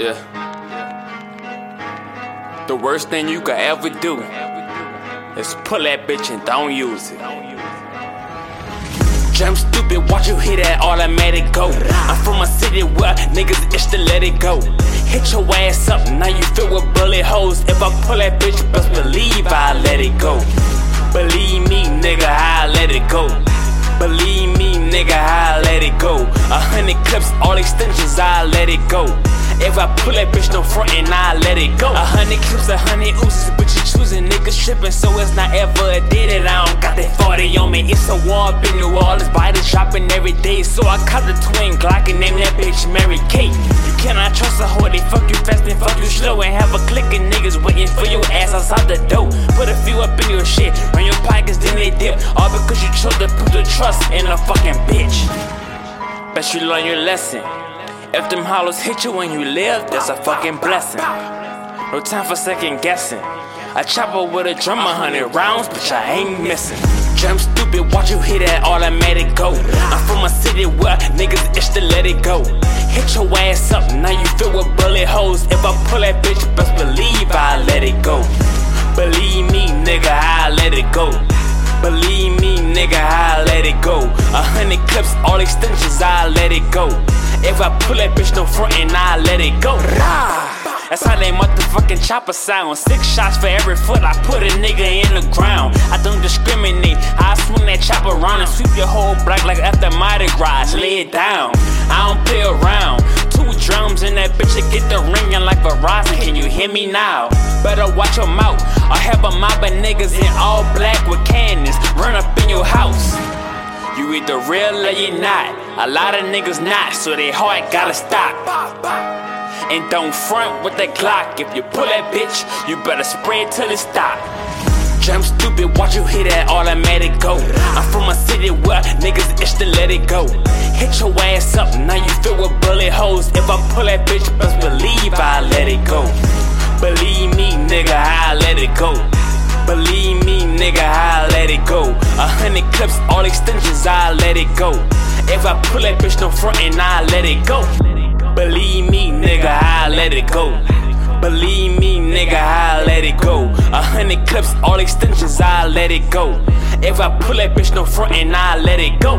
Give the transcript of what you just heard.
Yeah. The worst thing you could ever do is pull that bitch and don't use it. Jump stupid, watch you hit that automatic go. I'm from a city where niggas itch to let it go. Hit your ass up, now you fill with bullet holes. If I pull that bitch, best believe I let it go. Believe me, nigga, I let it go. Believe me, nigga, I let it go. A hundred clips, all extensions, I let it go. If I pull that bitch, no front and I let it go. A hundred clips, a hundred Uzis, but you choosing niggas tripping, so it's not ever a did it. I don't got that 40 on me. It's a war up in New Orleans, buy the shopping every day. So I caught the twin Glock and name that bitch Mary Kate. You cannot trust a hoe, they fuck you fast and fuck you slow. And have a click of niggas waiting for your ass outside the door. Put a few up in your shit, run your pockets, then they dip. All because you chose to put the trust in a fucking bitch. Bet you learn your lesson. If them hollows hit you when you live, that's a fucking blessing. No time for second guessing. I chopper with a drum, a hundred rounds, bitch, I ain't missing. Jump stupid, watch you hit that automatic go. I'm from a city where niggas itch to let it go. Hit your ass up, now you fill with bullet holes. If I pull that bitch, best believe I let it go. Believe me, nigga, I let it go. Believe me, nigga, I let it go. Go a hundred clips, all extensions, I let it go. If I pull that bitch, no front and I let it go. That's how they motherfucking chopper sound. Six shots for every foot I put a nigga in the ground. I don't discriminate. I swing that chopper around and sweep your whole block like after Mardi Gras. Lay it down. I don't play around. Two drums in that bitch to get the ringing like Verizon. Can you hear me now? Better watch your mouth. I have a mob of niggas in all black with cannons. Run up in your house. You either real or you not. A lot of niggas not, so they heart gotta stop. And don't front with that Glock. If you pull that bitch, you better spray it till it stop. Jump stupid, watch you hit that automatic go. I'm from a city where niggas itch to let it go. Hit your ass up, now you fill with bullet holes. If I pull that bitch, best believe I let it go. Believe me, nigga, I let it go. Believe me, nigga, I let it go. A hundred clips, all extensions, I let it go. If I pull that bitch, no front and I let it go. Believe me, nigga, I let it go. Believe me, nigga, I let it go. A hundred clips, all extensions, I let it go. If I pull that bitch, no front and I let it go.